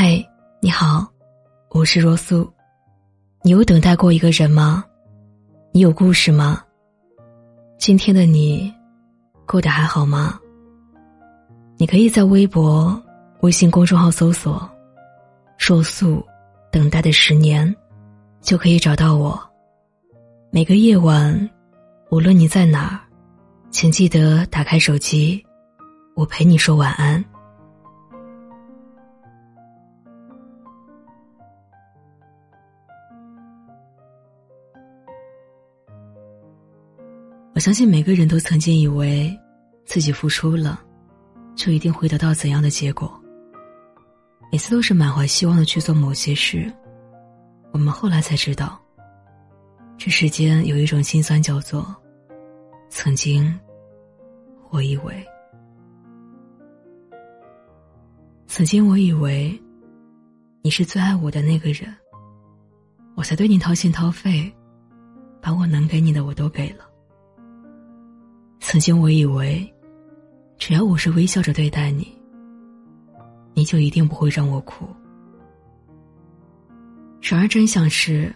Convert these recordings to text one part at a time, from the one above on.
嗨，你好，我是若素。你有等待过一个人吗？你有故事吗？今天的你过得还好吗？你可以在微博、微信公众号搜索“若素等待的十年”，就可以找到我。每个夜晚，无论你在哪儿，请记得打开手机，我陪你说晚安。我相信每个人都曾经以为，自己付出了，就一定会得到怎样的结果。每次都是满怀希望的去做某些事，我们后来才知道，这世间有一种心酸叫做“曾经，我以为”。曾经我以为，你是最爱我的那个人，我才对你掏心掏肺，把我能给你的我都给了。曾经我以为，只要我是微笑着对待你，你就一定不会让我哭。然而真相是，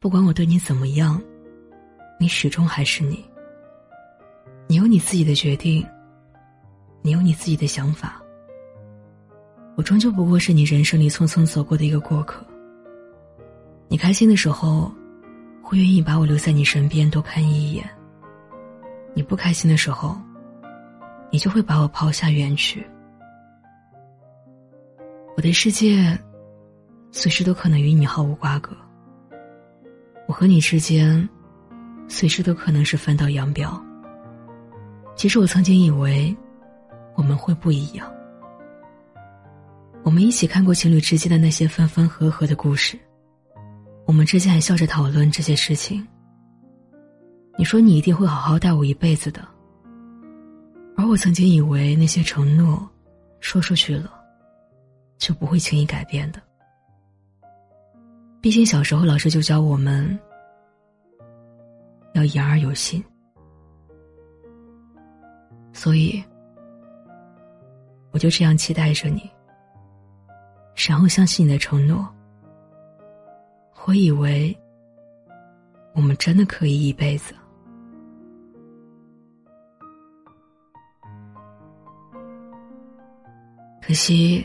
不管我对你怎么样，你始终还是你。你有你自己的决定，你有你自己的想法。我终究不过是你人生里匆匆走过的一个过客。你开心的时候，会愿意把我留在你身边多看一眼。你不开心的时候，你就会把我抛下远去。我的世界，随时都可能与你毫无瓜葛。我和你之间，随时都可能是分道扬镳。其实我曾经以为，我们会不一样。我们一起看过情侣之间的那些分分合合的故事，我们之间还笑着讨论这些事情。你说你一定会好好待我一辈子的，而我曾经以为那些承诺，说出去了，就不会轻易改变的。毕竟小时候老师就教我们，要言而有信，所以我就这样期待着你，然后相信你的承诺。我以为，我们真的可以一辈子。可惜，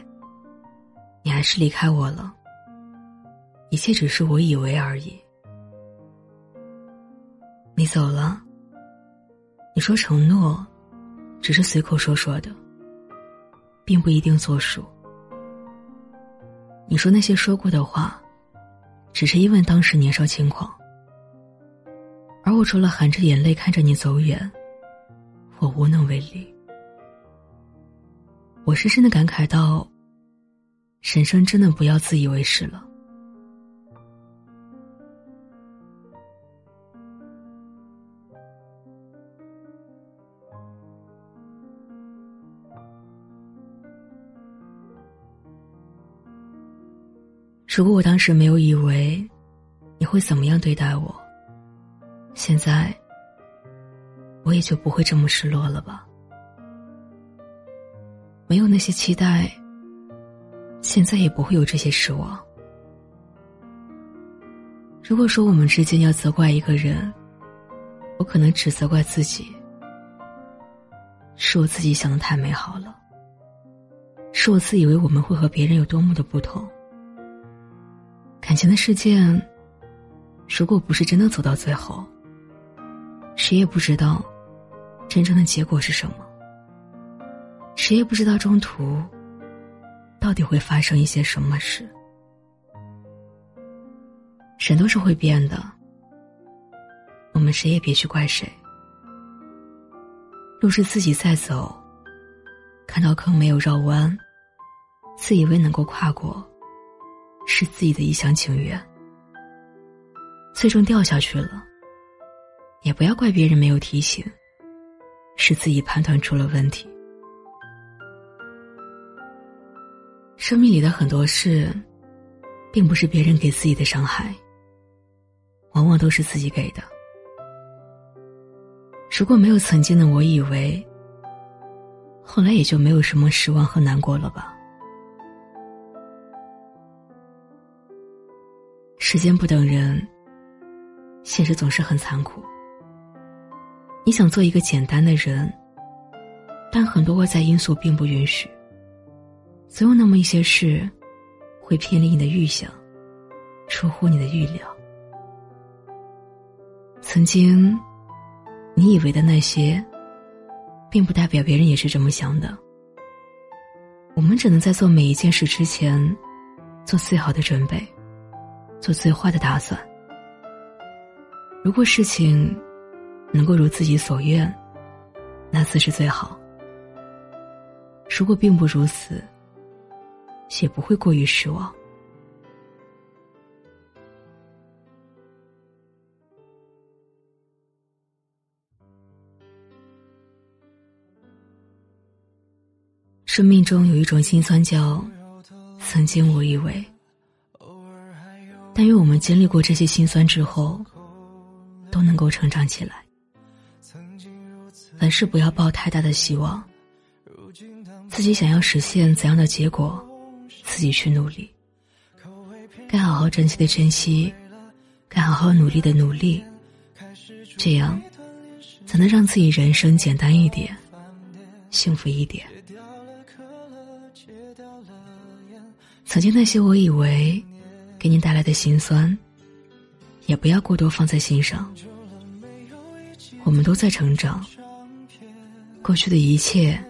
你还是离开我了。一切只是我以为而已。你走了，你说承诺，只是随口说说的，并不一定作数。你说那些说过的话，只是因为当时年少轻狂。而我除了含着眼泪看着你走远，我无能为力。我深深的感慨到，人生真的不要自以为是了。如果我当时没有以为你会怎么样对待我，现在我也就不会这么失落了吧。没有那些期待，现在也不会有这些失望。如果说我们之间要责怪一个人，我可能只责怪自己，是我自己想的太美好了，是我自以为我们会和别人有多么的不同。感情的事件，如果不是真的走到最后，谁也不知道真正的结果是什么。谁也不知道中途到底会发生一些什么事。人都是会变的，我们谁也别去怪谁。路是自己在走，看到坑没有绕弯，自以为能够跨过，是自己的一厢情愿。最终掉下去了，也不要怪别人没有提醒，是自己判断出了问题。生命里的很多事并不是别人给自己的伤害往往都是自己给的。如果没有曾经的我以为后来也就没有什么失望和难过了吧。时间不等人现实总是很残酷。你想做一个简单的人但很多外在因素并不允许总有那么一些事，会偏离你的预想，出乎你的预料。曾经，你以为的那些，并不代表别人也是这么想的。我们只能在做每一件事之前，做最好的准备，做最坏的打算。如果事情能够如自己所愿，那自是最好；如果并不如此，也不会过于失望。生命中有一种心酸，叫曾经我以为。但愿我们经历过这些心酸之后，都能够成长起来。凡事不要抱太大的希望，自己想要实现怎样的结果，自己去努力。该好好珍惜的珍惜，该好好努力的努力，这样才能让自己人生简单一点，幸福一点。曾经那些我以为给你带来的心酸，也不要过多放在心上。我们都在成长，过去的一切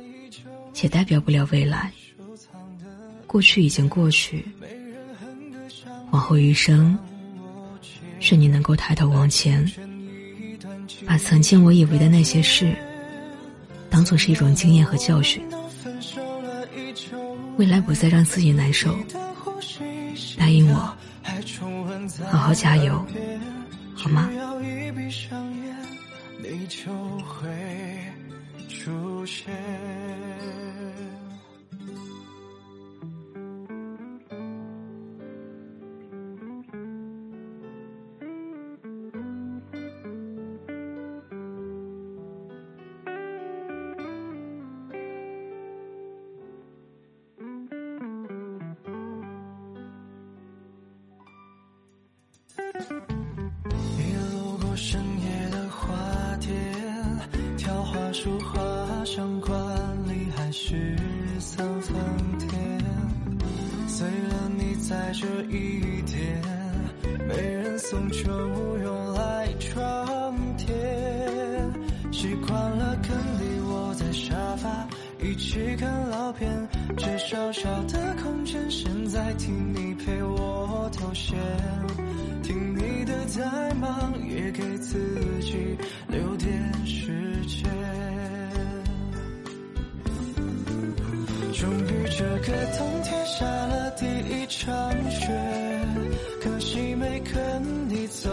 也代表不了未来。过去已经过去，往后余生，愿你能够抬头往前，把曾经我以为的那些事，当做是一种经验和教训。未来不再让自己难受，答应我，好好加油，好吗？一这一天，没人送就用来装填。习惯了跟你窝在沙发一起看老片，这小小的空间，现在听你陪我头衔。听你的再忙，也给自己留点时间。终于这个冬天下了第一场雪，可惜没跟你走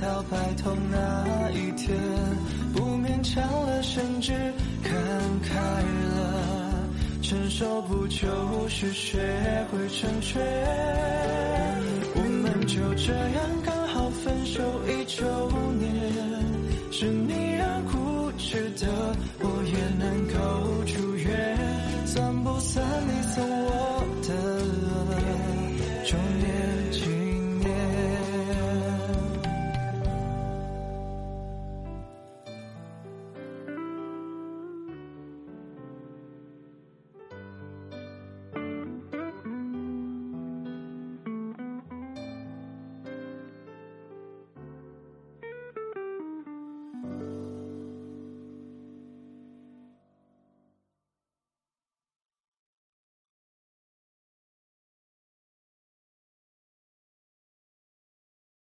到白头那一天。不勉强了，甚至看开了，成熟不就是学会成全？我们就这样刚好。分手一周年，是你让固执的我也能够。Oh.